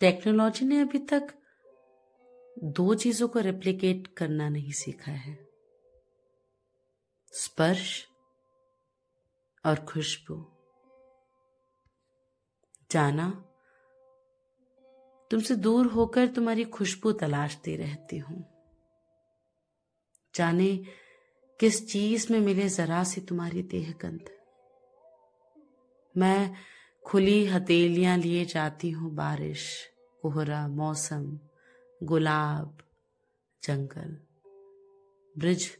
Technology ने अभी तक दो चीज़ों को रेप्लिकेट करना नहीं सीखा है। स्पर्श और खुशबू। जाना, तुमसे दूर होकर तुम्हारी खुशबू तलाशती रहती हूँ। जाने किस चीज़ में मिले जरा सी तुम्हारी देहगंध। मैं खुली हथेलियाँ लिए जाती हूँ बारिश, कोहरा, मौसम, गुलाब, जंगल, ब्रिज,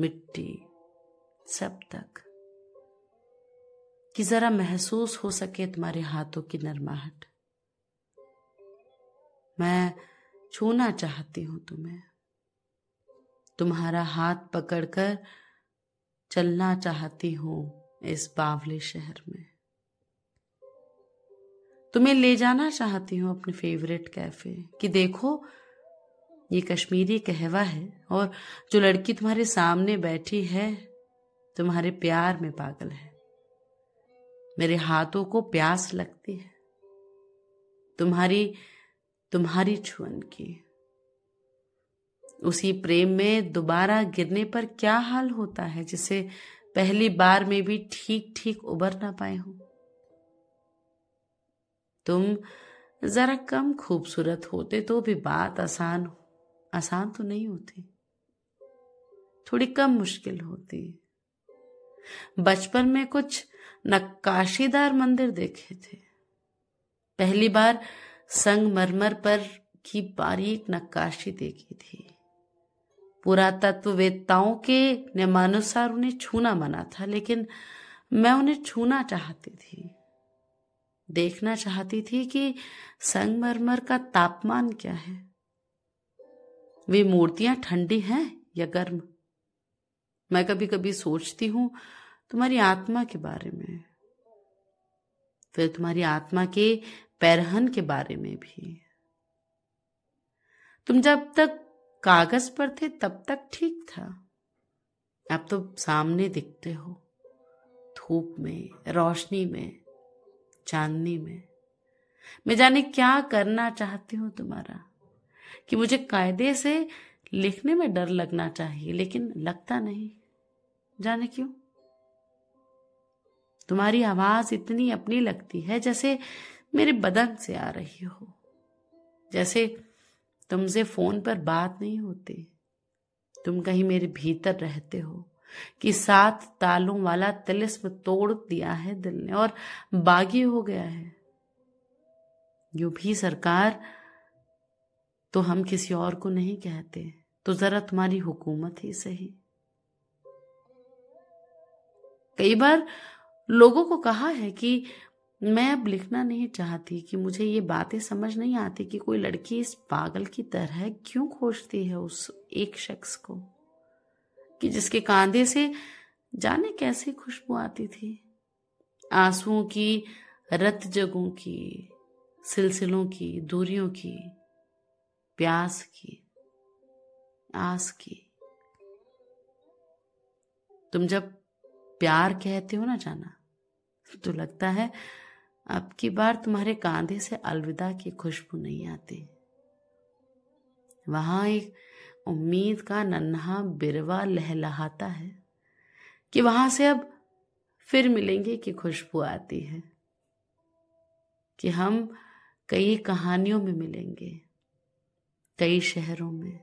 मिट्टी, सब तक। कि जरा महसूस हो सके तुम्हारे हाथों की नरमाहट। मैं छूना चाहती हूँ तुम्हें। तुम्हारा हाथ पकड़कर चलना चाहती हूँ इस बावले शहर में। तुम्हें ले जाना चाहती हूँ अपने फेवरेट कैफ़े कि देखो, ये कश्मीरी कहवा है और जो लड़की तुम्हारे सामने बैठी है, तुम्हारे प्यार में पागल है। मेरे हाथों को प्यास लगती है। तुम्हारी तुम्हारी छुअन की। उसी प्रेम में दोबारा गिरने पर क्या हाल होता है, जिसे पहली बार में भी ठीक ठीक उबर ना पाए हो? तुम जरा कम खूबसूरत होते तो भी बात आसान आसान तो नहीं होती। थोड़ी कम मुश्किल होती। बचपन में कुछ नक्काशीदार मंदिर देखे थे। पहली बार संगमरमर पर की बारीक नक्काशी देखी थी। पुरातत्ववेत्ताओं के नियमानुसार उन्हें छूना मना था, लेकिन मैं उन्हें छूना चाहती थी। देखना चाहती थी कि संगमरमर का तापमान क्या है। वे मूर्तियाँ ठंडी हैं या गर्म? मैं कभी कभी सोचती हूँ, तुम्हारी आत्मा के बारे में। फिर तुम्हारी आत्मा के पैरहन के बारे में भी। तुम जब तक कागज़ पर थे, तब तक ठीक था। अब तो सामने दिखते हो, धूप में, रोशनी में चांदनी में। मैं जाने क्या करना चाहती हूँ तुम्हारा? कि मुझे कायदे से लिखने में डर लगना चाहिए, लेकिन लगता नहीं। जाने क्यों? तुम्हारी आवाज़ इतनी अपनी लगती है जैसे मेरे बदन से आ रही हो, जैसे तुमसे फ़ोन पर बात नहीं होती। तुम कहीं मेरे भीतर रहते हो। कि सात तालों वाला तिलिस्म तोड़ दिया है दिल ने और बागी हो गया है। यू भी सरकार तो हम किसी और को नहीं कहते। तो जरा तुम्हारी हुकूमत ही सही। कई बार लोगों को कहा है कि मैं अब लिखना नहीं चाहती, कि मुझे ये बातें समझ नहीं आती कि कोई लड़की इस पागल की तरह क्यों खोजती है उस एक शख्स को। कि जिसके कांधे से जाने कैसी खुशबू आती थी। आंसुओं की, रत जगों की, सिलसिलों की, दूरियों की, प्यास की, आस की। तुम जब प्यार कहते हो ना जाना तो लगता है अब की बार तुम्हारे कांधे से अलविदा की खुशबू नहीं आती। वहाँ एक उम्मीद का नन्हा बिरवा लहलहाता है कि वहाँ से अब फिर मिलेंगे की खुशबू आती है, कि हम कई कहानियों में मिलेंगे, कई शहरों में,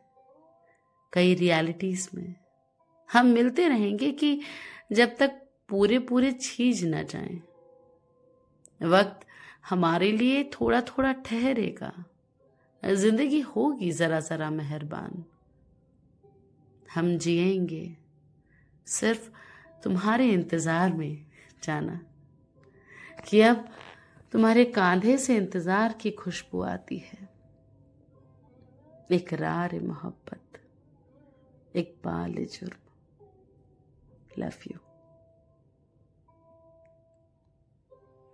कई रियलिटीज में। हम मिलते रहेंगे कि जब तक पूरे पूरे छीज न जाएँ। वक्त हमारे लिए थोड़ा थोड़ा ठहरेगा। ज़िंदगी होगी जरा जरा मेहरबान। हम जिएँगे। सिर्फ़ तुम्हारे इंतज़ार में जाना। कि अब तुम्हारे कांधे से इंतज़ार की खुशबू आती है। एक रार मोहब्बत, एक बाल जुर्म। Love you